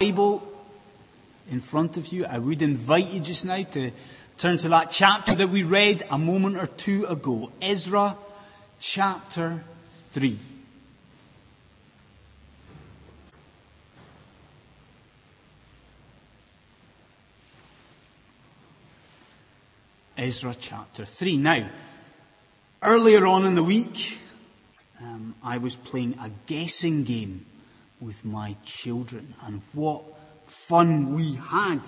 Bible in front of you, I would invite you just now to turn to that chapter that we read a moment or two ago. Ezra chapter 3. Ezra chapter 3. Now, earlier on in the week, um, I was playing a guessing game with my children and what fun we had.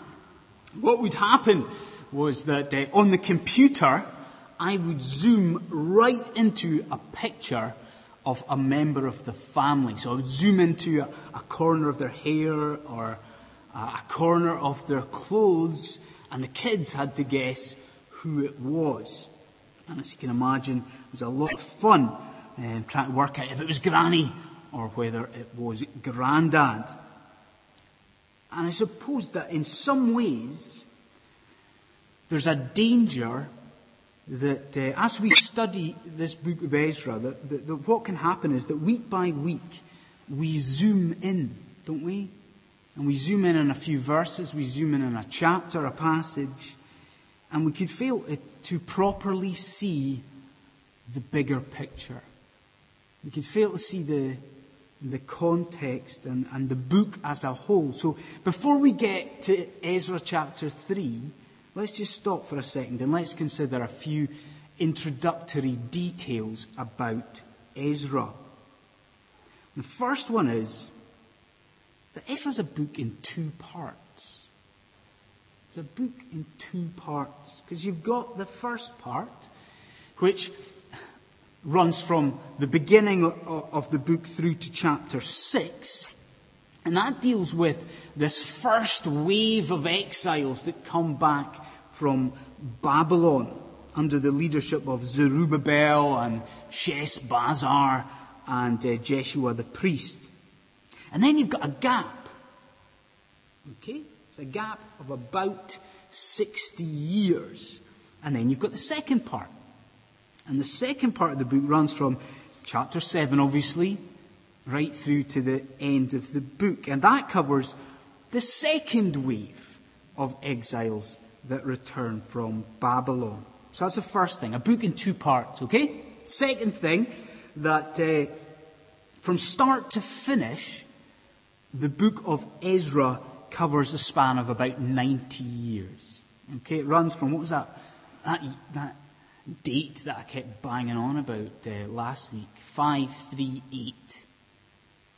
What would happen was that uh, on the computer, I would zoom right into a picture of a member of the family. So I would zoom into a, a corner of their hair or a, a corner of their clothes and the kids had to guess who it was. And as you can imagine, it was a lot of fun um, trying to work out if it was Granny or whether it was Grandad. And I suppose that in some ways, there's a danger that uh, as we study this book of Ezra, that, that, that what can happen is that week by week, we zoom in, don't we? And we zoom in on a few verses, we zoom in on a chapter, a passage, and we could fail to properly see the bigger picture. We could fail to see the, the context and, and the book as a whole. So before we get to Ezra chapter 3, let's just stop for a second and let's consider a few introductory details about Ezra. The first one is that Ezra's a book in two parts. It's a book in two parts. Because you've got the first part, which runs from the beginning of the book through to chapter 6. And that deals with this first wave of exiles that come back from Babylon under the leadership of Zerubbabel and Sheshbazzar and uh, Jeshua the priest. And then you've got a gap. Okay? It's a gap of about 60 years. And then you've got the second part. And the second part of the book runs from chapter 7, obviously, right through to the end of the book. And that covers the second wave of exiles that return from Babylon. So that's the first thing. A book in two parts, okay? Second thing, that uh, from start to finish, the book of Ezra covers a span of about 90 years. Okay, it runs from, what was that, that, that date that I kept banging on about uh, last week, 538,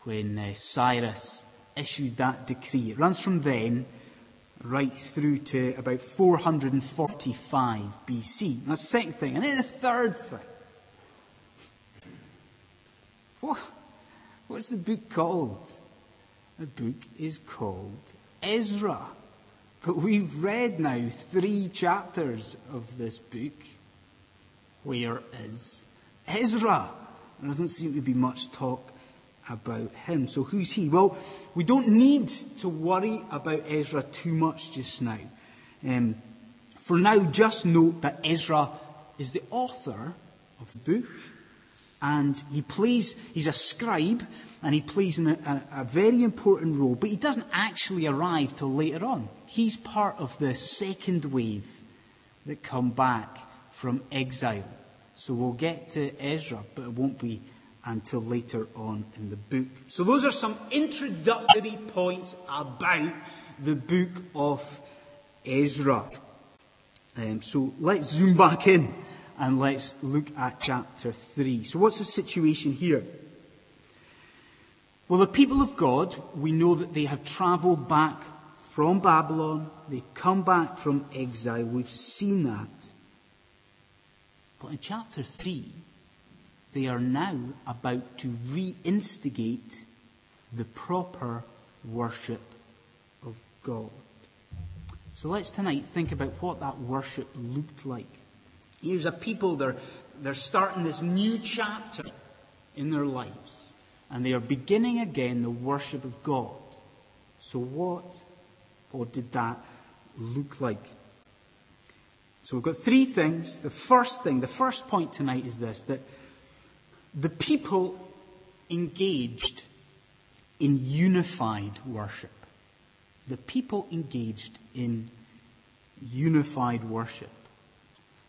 when uh, Cyrus issued that decree. It runs from then right through to about 445 BC. That's the second thing. And then the third thing. What, what's the book called? The book is called Ezra. But we've read now three chapters of this book. Where is Ezra? There doesn't seem to be much talk about him. So who's he? Well, we don't need to worry about Ezra too much just now. Um, for now, just note that Ezra is the author of the book, and he plays, he's a scribe, and he plays a, a, a, very important role, but he doesn't actually arrive till later on. He's part of the second wave that come back from exile. So we'll get to Ezra, but it won't be until later on in the book. So those are some introductory points about the book of Ezra. Um, so let's zoom back in and let's look at chapter 3. So what's the situation here? Well, the people of God, we know that they have traveled back from Babylon. They come back from exile. We've seen that. But in chapter 3, they are now about to reinstigate the proper worship of God. So let's tonight think about what that worship looked like. Here's a people, they're, they're starting this new chapter in their lives and they are beginning again the worship of God. So what, what did that look like? So we've got three things. The first thing, the first point tonight is this, that the people engaged in unified worship. the people engaged in unified worship.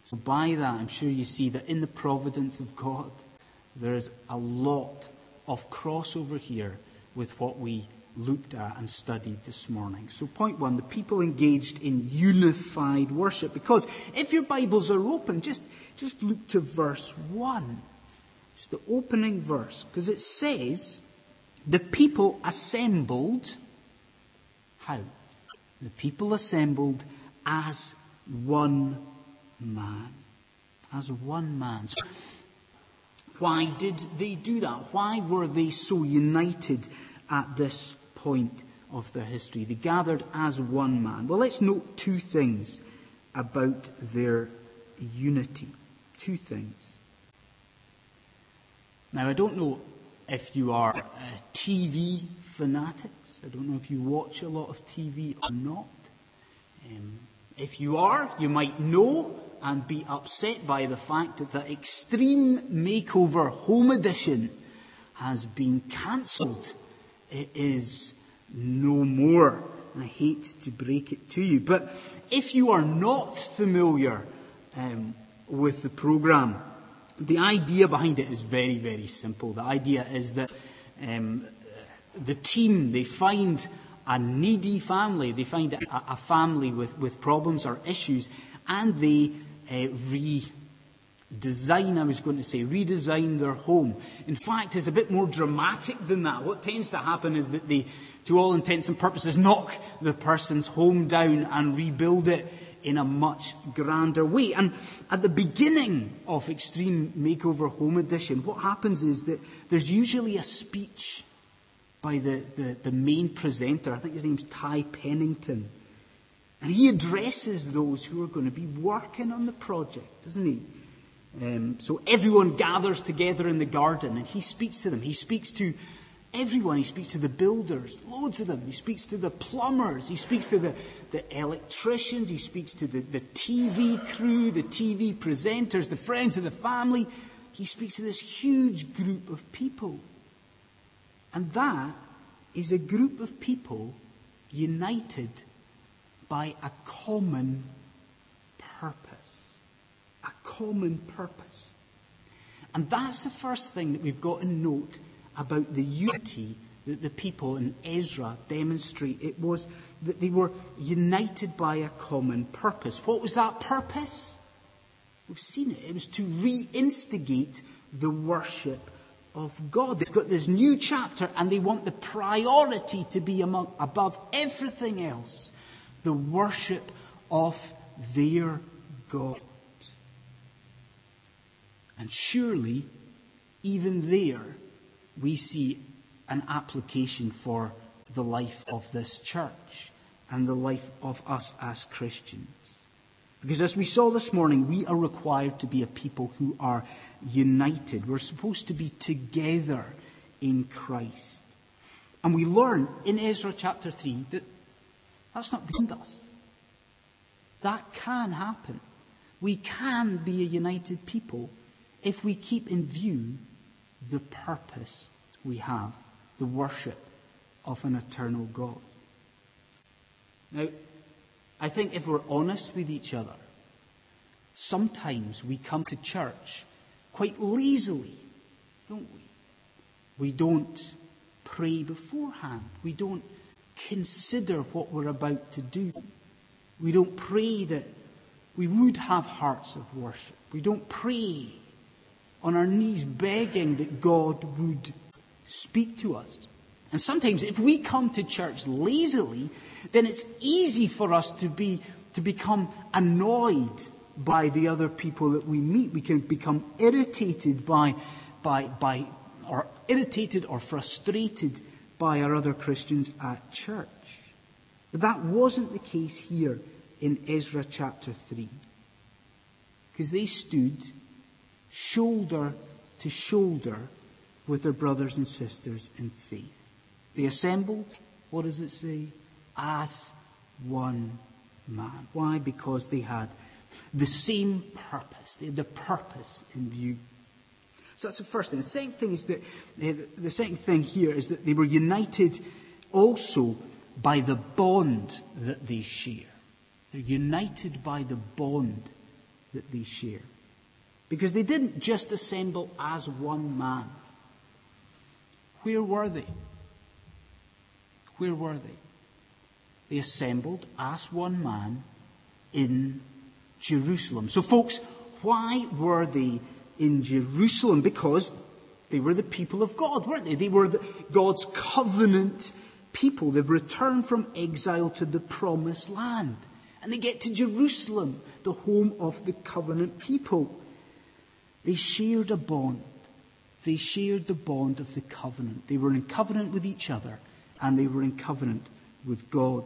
So by that, I'm sure you see that in the providence of God, there is a lot of crossover here with what we looked at and studied this morning. So point one, the people engaged in unified worship. Because if your Bibles are open, just, just look to verse one. Just the opening verse. Because it says, the people assembled, how? The people assembled as one man. As one man. So why did they do that? Why were they so united at this point of their history? They gathered as one man. Well, let's note two things about their unity. Two things. Now, I don't know if you are uh, TV fanatics. I don't know if you watch a lot of TV or not. Um, if you are, you might know and be upset by the fact that the Extreme Makeover Home Edition has been cancelled. It is no more. I hate to break it to you. But if you are not familiar um, with the program, the idea behind it is very, very simple. The idea is that um, the team, they find a needy family. They find a, a family with, with problems or issues and they uh, redesign, I was going to say, redesign their home. In fact, it's a bit more dramatic than that. What tends to happen is that they, to all intents and purposes, knock the person's home down and rebuild it in a much grander way. And at the beginning of Extreme Makeover Home Edition, what happens is that there's usually a speech by the, the, the main presenter. I think his name's Ty Pennington. And he addresses those who are going to be working on the project, doesn't he? Um, so everyone gathers together in the garden and he speaks to them. He speaks to everyone. He speaks to the builders, loads of them. He speaks to the plumbers. He speaks to the, the electricians. He speaks to the, the TV crew, the TV presenters, the friends of the family. He speaks to this huge group of people. And that is a group of people united by a common common purpose. And that's the first thing that we've got to note about the unity that the people in Ezra demonstrate. It was that they were united by a common purpose. What was that purpose? We've seen it. It was to reinstigate the worship of God. They've got this new chapter and they want the priority to be among, above everything else. The worship of their God. And surely, even there, we see an application for the life of this church and the life of us as Christians. Because as we saw this morning, we are required to be a people who are united. We're supposed to be together in Christ. And we learn in Ezra chapter 3 that that's not beyond us. That can happen. We can be a united people if we keep in view the purpose we have, the worship of an eternal God. Now, I think if we're honest with each other, sometimes we come to church quite lazily, don't we? We don't pray beforehand. We don't consider what we're about to do. We don't pray that we would have hearts of worship. We don't pray on our knees begging that God would speak to us. And sometimes if we come to church lazily, then it's easy for us to be, to become annoyed by the other people that we meet. We can become irritated by, by, by, or irritated or frustrated by our other Christians at church. But that wasn't the case here in Ezra chapter 3. Because they stood shoulder to shoulder with their brothers and sisters in faith. They assembled, what does it say? As one man. Why? Because they had the same purpose. They had the purpose in view. So that's the first thing. The second thing is that eh, the second thing here is that they were united also by the bond that they share. They're united by the bond that they share. Because they didn't just assemble as one man. Where were they? Where were they? They assembled as one man in Jerusalem. So, folks, why were they in Jerusalem? Because they were the people of God, weren't they? They were the, God's covenant people. They've returned from exile to the promised land. And they get to Jerusalem, the home of the covenant people. They shared a bond. They shared the bond of the covenant. They were in covenant with each other and they were in covenant with God.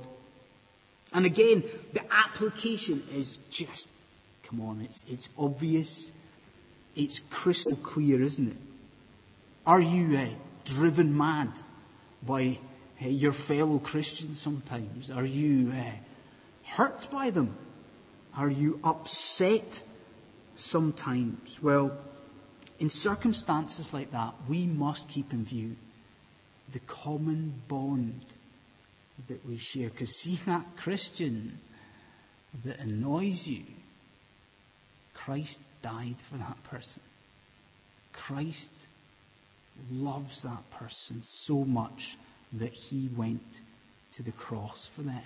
And again, the application is just, come on, it's, it's obvious. It's crystal clear, isn't it? Are you uh, driven mad by uh, your fellow Christians sometimes? Are you uh, hurt by them? Are you upset sometimes? Well, in circumstances like that, we must keep in view the common bond that we share. Because see that Christian that annoys you, Christ died for that person. Christ loves that person so much that he went to the cross for them.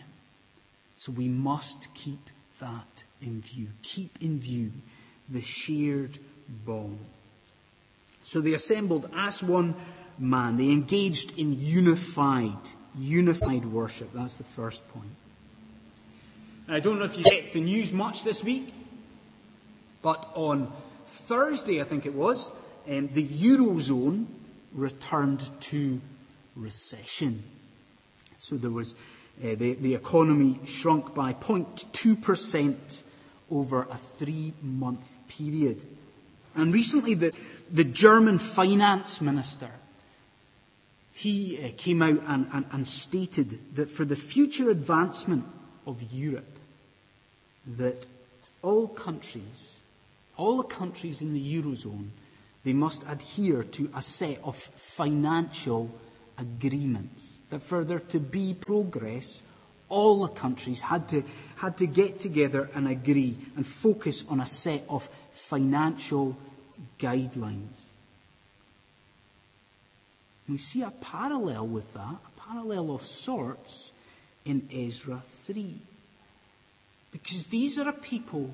So we must keep that in view. Keep in view the sheared bond. So they assembled as one man. They engaged in unified, unified worship. That's the first point. I don't know if you checked the news much this week, but on Thursday, I think it was, um, the Eurozone returned to recession. So there was, uh, the, the economy shrunk by 0.2% over a three month period. And recently the, the German finance minister, he uh, came out and, and, and stated that for the future advancement of Europe, that all countries, all the countries in the Eurozone they must adhere to a set of financial agreements. That for there to be progress, all the countries had to, had to get together and agree and focus on a set of financial guidelines. We see a parallel with that, a parallel of sorts in Ezra 3. Because these are a people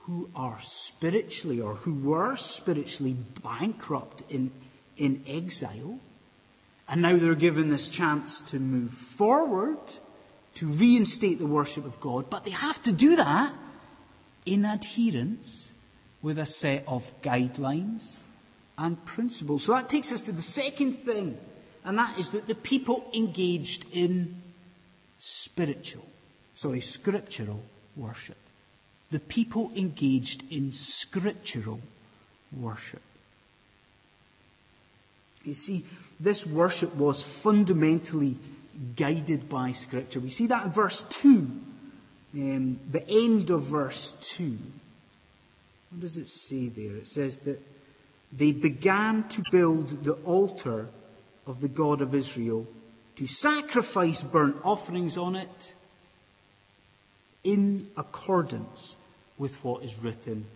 who are spiritually or who were spiritually bankrupt in, in exile. And now they're given this chance to move forward, to reinstate the worship of God, but they have to do that in adherence with a set of guidelines and principles. So that takes us to the second thing, and that is that the people engaged in spiritual, sorry, scriptural worship the people engaged in scriptural worship. You see, this worship was fundamentally guided by Scripture. We see that in verse 2, um, the end of verse 2. What does it say there? It says that they began to build the altar of the God of Israel to sacrifice burnt offerings on it in accordance with what is written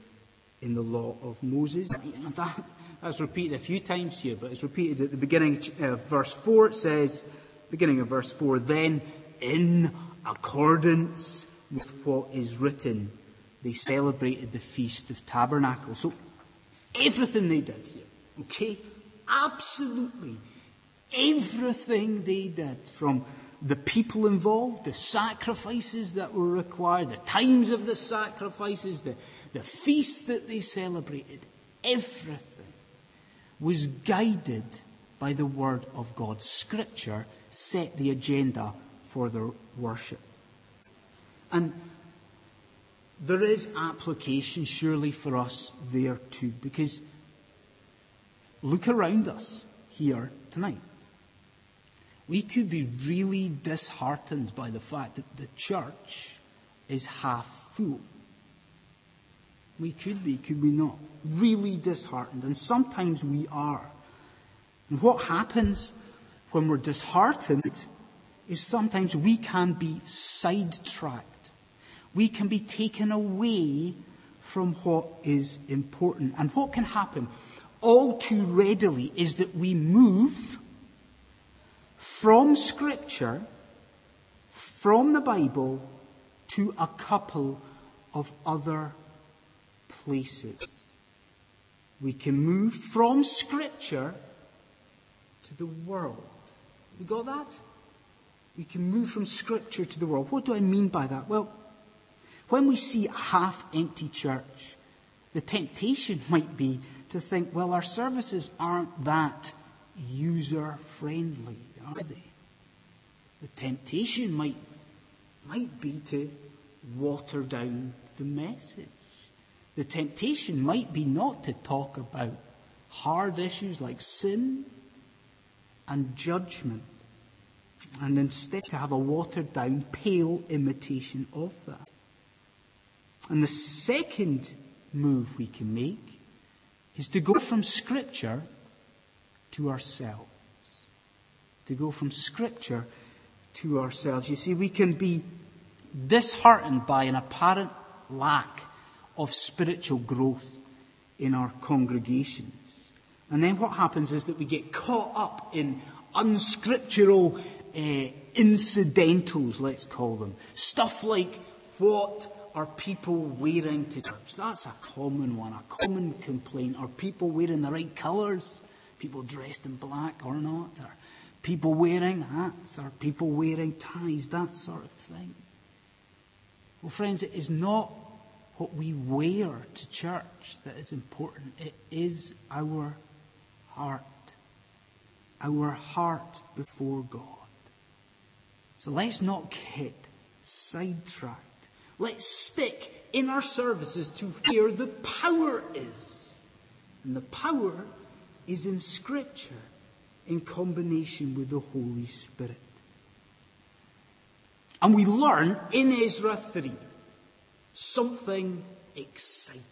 in the law of Moses. That, that's repeated a few times here, but it's repeated at the beginning of uh, verse 4. It says, beginning of verse 4, then in accordance with what is written, they celebrated the Feast of Tabernacles. So everything they did here, okay? Absolutely everything they did from the people involved, the sacrifices that were required, the times of the sacrifices, the, the feasts that they celebrated, everything was guided by the Word of God. Scripture set the agenda for their worship. And there is application surely for us there too, because look around us here tonight we could be really disheartened by the fact that the church is half full. We could be, could we not? Really disheartened. And sometimes we are. And what happens when we're disheartened is sometimes we can be sidetracked. We can be taken away from what is important. And what can happen all too readily is that we move from Scripture, from the Bible, to a couple of other places. We can move from Scripture to the world. We got that? We can move from Scripture to the world. What do I mean by that? Well, when we see a half empty church, the temptation might be to think, well, our services aren't that user friendly, are they? The temptation might, might be to water down the message. The temptation might be not to talk about hard issues like sin and judgment, and instead to have a watered down, pale imitation of that. And the second move we can make is to go from Scripture to ourselves. To go from Scripture to ourselves. You see, we can be disheartened by an apparent lack of spiritual growth in our congregations. And then what happens is that we get caught up in unscriptural uh, incidentals, let's call them. Stuff like what are people wearing to church? That's a common one, a common complaint. Are people wearing the right colours? People dressed in black or not? Are people wearing hats? Are people wearing ties? That sort of thing. Well, friends, it is not what we wear to church that is important. It is our heart. Our heart before God. So let's not get sidetracked. Let's stick in our services to where the power is. And the power is in Scripture in combination with the Holy Spirit. And we learn in Ezra 3 something exciting.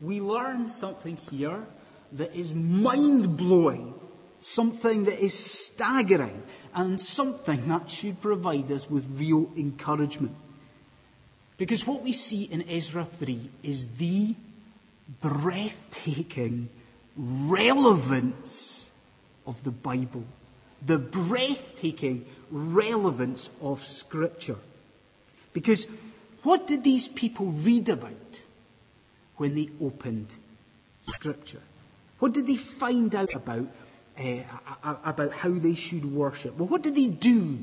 We learn something here that is mind blowing, something that is staggering, and something that should provide us with real encouragement. Because what we see in Ezra 3 is the breathtaking relevance of the Bible. The breathtaking relevance of Scripture. Because what did these people read about when they opened Scripture? What did they find out about, uh, about how they should worship? Well, what did they do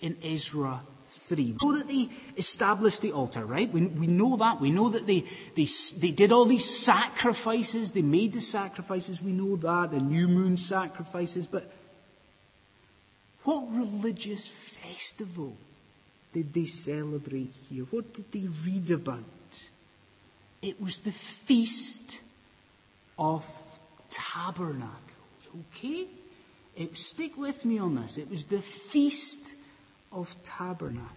in Ezra 3. We know that they established the altar, right? We, we know that. We know that they, they, they did all these sacrifices. They made the sacrifices. We know that. The new moon sacrifices. But what religious festival did they celebrate here? What did they read about? It was the Feast of Tabernacles. Okay? It, stick with me on this. It was the Feast of Tabernacles.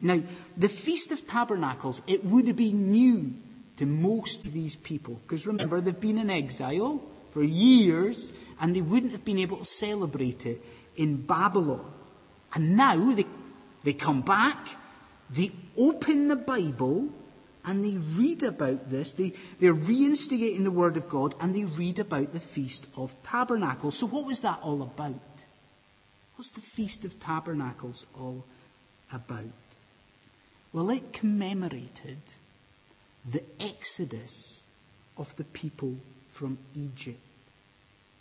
Now, the Feast of Tabernacles, it would have been new to most of these people. Because remember, they've been in exile for years and they wouldn't have been able to celebrate it in Babylon. And now they, they come back, they open the Bible, and they read about this. They, they're reinstigating the Word of God, and they read about the Feast of Tabernacles. So what was that all about? What's the Feast of Tabernacles all about? Well, it commemorated the exodus of the people from Egypt.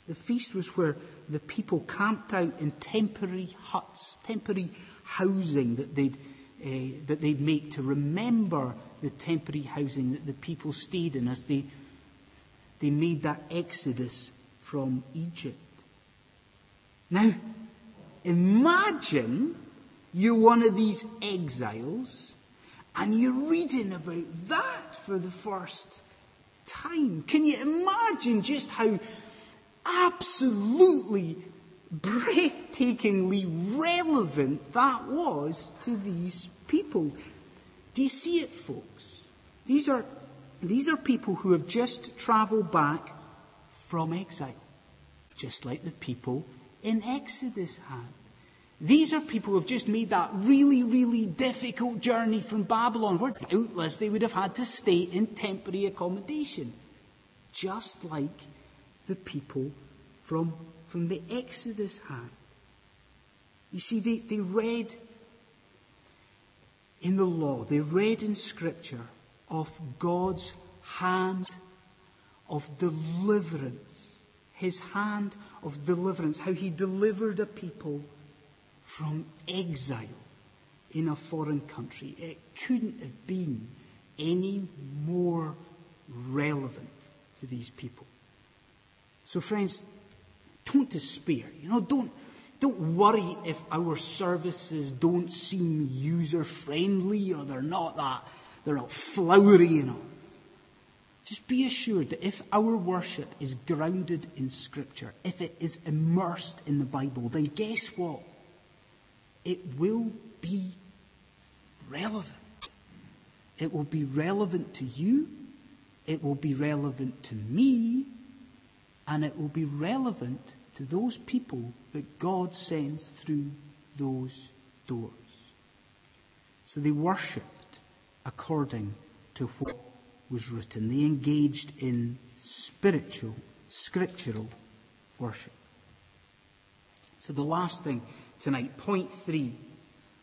The feast was where the people camped out in temporary huts, temporary housing that they'd, uh, that they'd make to remember the temporary housing that the people stayed in as they, they made that exodus from Egypt. Now, Imagine you're one of these exiles and you're reading about that for the first time. Can you imagine just how absolutely breathtakingly relevant that was to these people? Do you see it, folks? These are, these are people who have just traveled back from exile, just like the people in Exodus had. These are people who have just made that really, really difficult journey from Babylon, where doubtless they would have had to stay in temporary accommodation, just like the people from, from the Exodus had. You see, they, they read in the law, they read in Scripture of God's hand of deliverance, His hand of deliverance, how He delivered a people from exile in a foreign country. It couldn't have been any more relevant to these people. So friends, don't despair. You know, don't, don't worry if our services don't seem user friendly or they're not that, they're not flowery enough. Just be assured that if our worship is grounded in scripture, if it is immersed in the Bible, then guess what? it will be relevant. It will be relevant to you, it will be relevant to me, and it will be relevant to those people that God sends through those doors. So they worshipped according to what was written. They engaged in spiritual, scriptural worship. So the last thing tonight. Point three.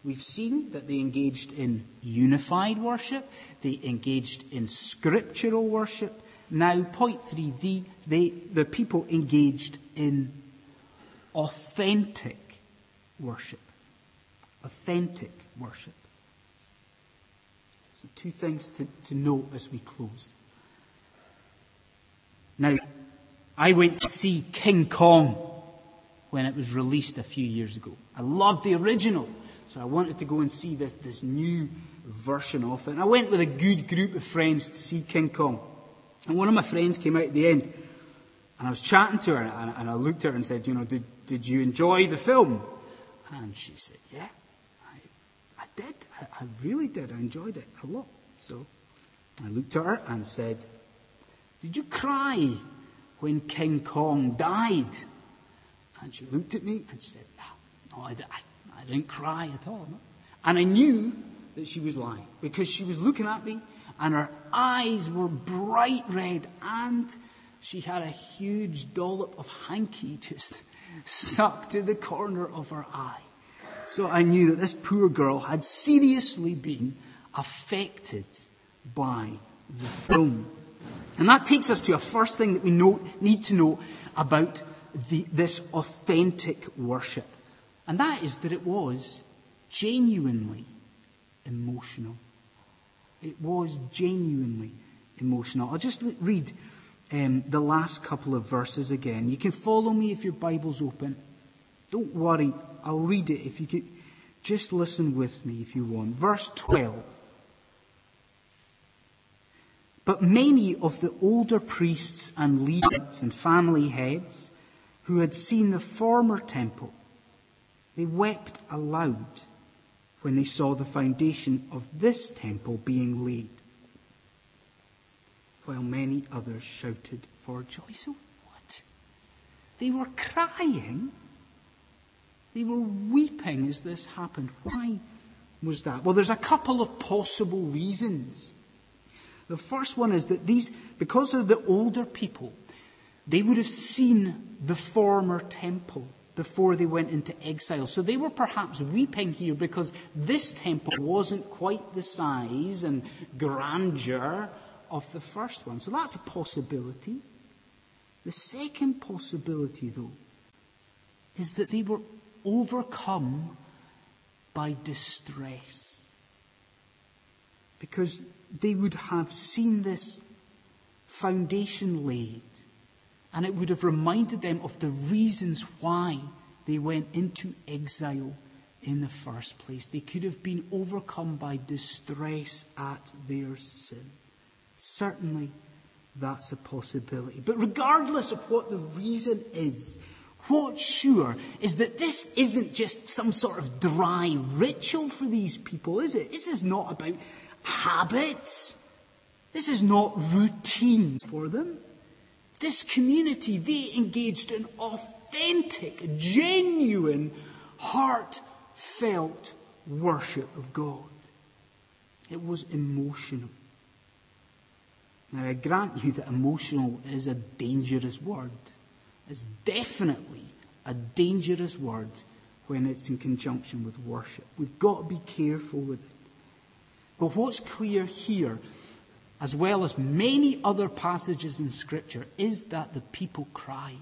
We've seen that they engaged in unified worship. They engaged in scriptural worship. Now, point three, the, they, the people engaged in authentic worship. Authentic worship. So two things to, to note as we close. Now, I went to see King Kong when it was released a few years ago. I loved the original, so I wanted to go and see this, this new version of it. And I went with a good group of friends to see King Kong. And one of my friends came out at the end, and I was chatting to her, and, and I looked at her and said, you know, did, did you enjoy the film? And she said, yeah, I, I did. I, I really did. I enjoyed it a lot. So I looked at her and said, did you cry when King Kong died? And she looked at me and she said, no, no I, I, I didn't cry at all. No. And I knew that she was lying because she was looking at me and her eyes were bright red and she had a huge dollop of hanky just stuck to the corner of her eye. So I knew that this poor girl had seriously been affected by the film. And that takes us to a first thing that we know, need to know about the, this authentic worship. And that is that it was genuinely emotional. It was genuinely emotional. I'll just read um, the last couple of verses again. You can follow me if your Bible's open. Don't worry, I'll read it if you could. Just listen with me if you want. Verse 12. But many of the older priests and Levites and family heads who had seen the former temple, they wept aloud when they saw the foundation of this temple being laid, while many others shouted for joy. So what? They were crying. They were weeping as this happened. Why was that? Well, there's a couple of possible reasons. The first one is that these, because they're the older people, they would have seen the former temple before they went into exile. So they were perhaps weeping here because this temple wasn't quite the size and grandeur of the first one. So that's a possibility. The second possibility, though, is that they were overcome by distress. Because they would have seen this foundation laid and it would have reminded them of the reasons why they went into exile in the first place. They could have been overcome by distress at their sin. Certainly, that's a possibility. But regardless of what the reason is, what's sure is that this isn't just some sort of dry ritual for these people, is it? This is not about habits. This is not routine for them. This community, they engaged in authentic, genuine, heartfelt worship of God. It was emotional. Now, I grant you that emotional is a dangerous word. It's definitely a dangerous word when it's in conjunction with worship. We've got to be careful with it. But what's clear here, as well as many other passages in Scripture, is that the people cried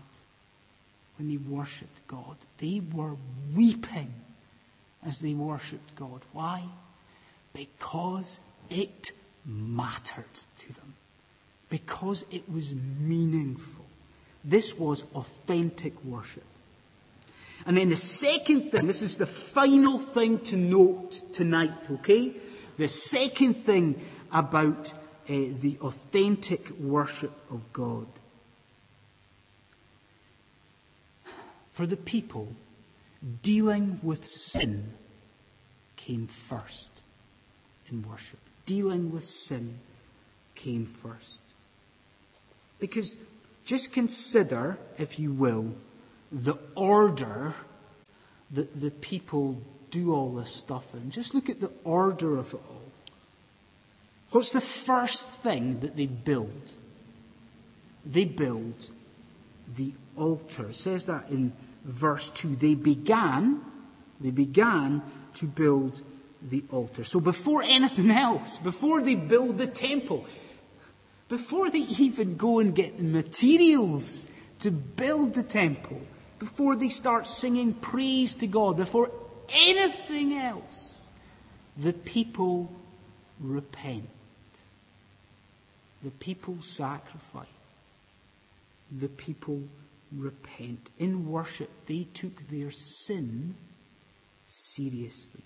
when they worshipped God. They were weeping as they worshipped God. Why? Because it mattered to them. Because it was meaningful. This was authentic worship. And then the second thing, this is the final thing to note tonight, okay? The second thing about uh, the authentic worship of God. For the people, dealing with sin came first in worship. Dealing with sin came first. Because just consider, if you will, the order that the people do all this stuff in. Just look at the order of it all. What's the first thing that they build? They build the altar. It says that in verse 2. They began, they began to build the altar. So before anything else, before they build the temple, before they even go and get the materials to build the temple, before they start singing praise to God, before anything else, the people repent. The people sacrifice. The people repent. In worship, they took their sin seriously.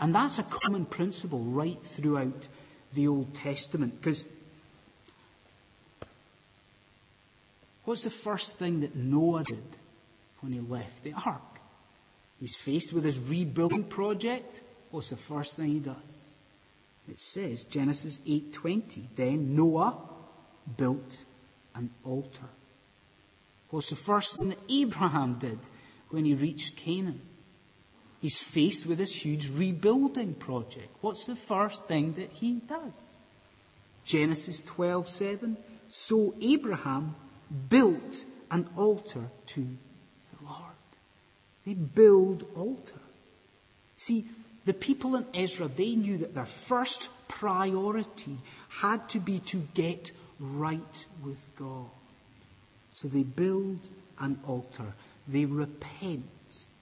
And that's a common principle right throughout the Old Testament. Because what's the first thing that Noah did? when he left the ark. He's faced with his rebuilding project. What's the first thing he does? It says, Genesis 8:20, then Noah built an altar. What's the first thing that Abraham did when he reached Canaan? He's faced with this huge rebuilding project. What's the first thing that he does? Genesis 12:7, so Abraham built an altar to the Lord. they build altar. See, the people in Ezra, they knew that their first priority had to be to get right with God. So they build an altar. They repent.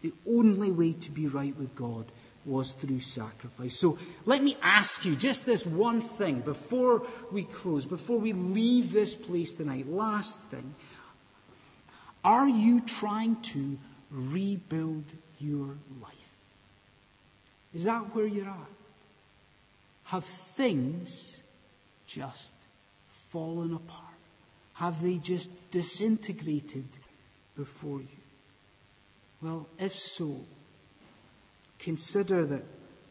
The only way to be right with God was through sacrifice. So let me ask you just this one thing before we close, before we leave this place tonight. Last thing. Are you trying to rebuild your life? Is that where you're at? Have things just fallen apart? Have they just disintegrated before you? Well, if so, consider that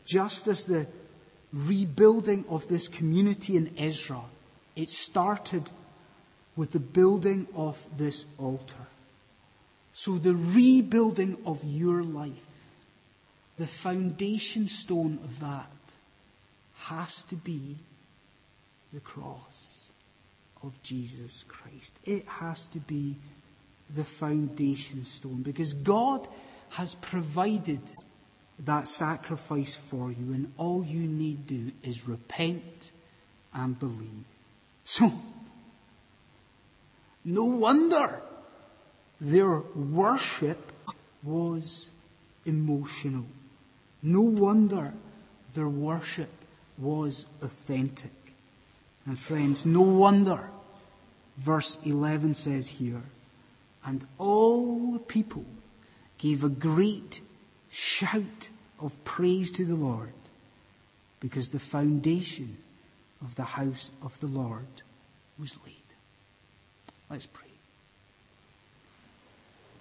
just as the rebuilding of this community in Ezra, it started with the building of this altar. So the rebuilding of your life, the foundation stone of that has to be the cross of Jesus Christ. It has to be the foundation stone because God has provided that sacrifice for you and all you need do is repent and believe. So, no wonder their worship was emotional. No wonder their worship was authentic. And friends, no wonder verse 11 says here, and all the people gave a great shout of praise to the Lord because the foundation of the house of the Lord was laid. Let's pray.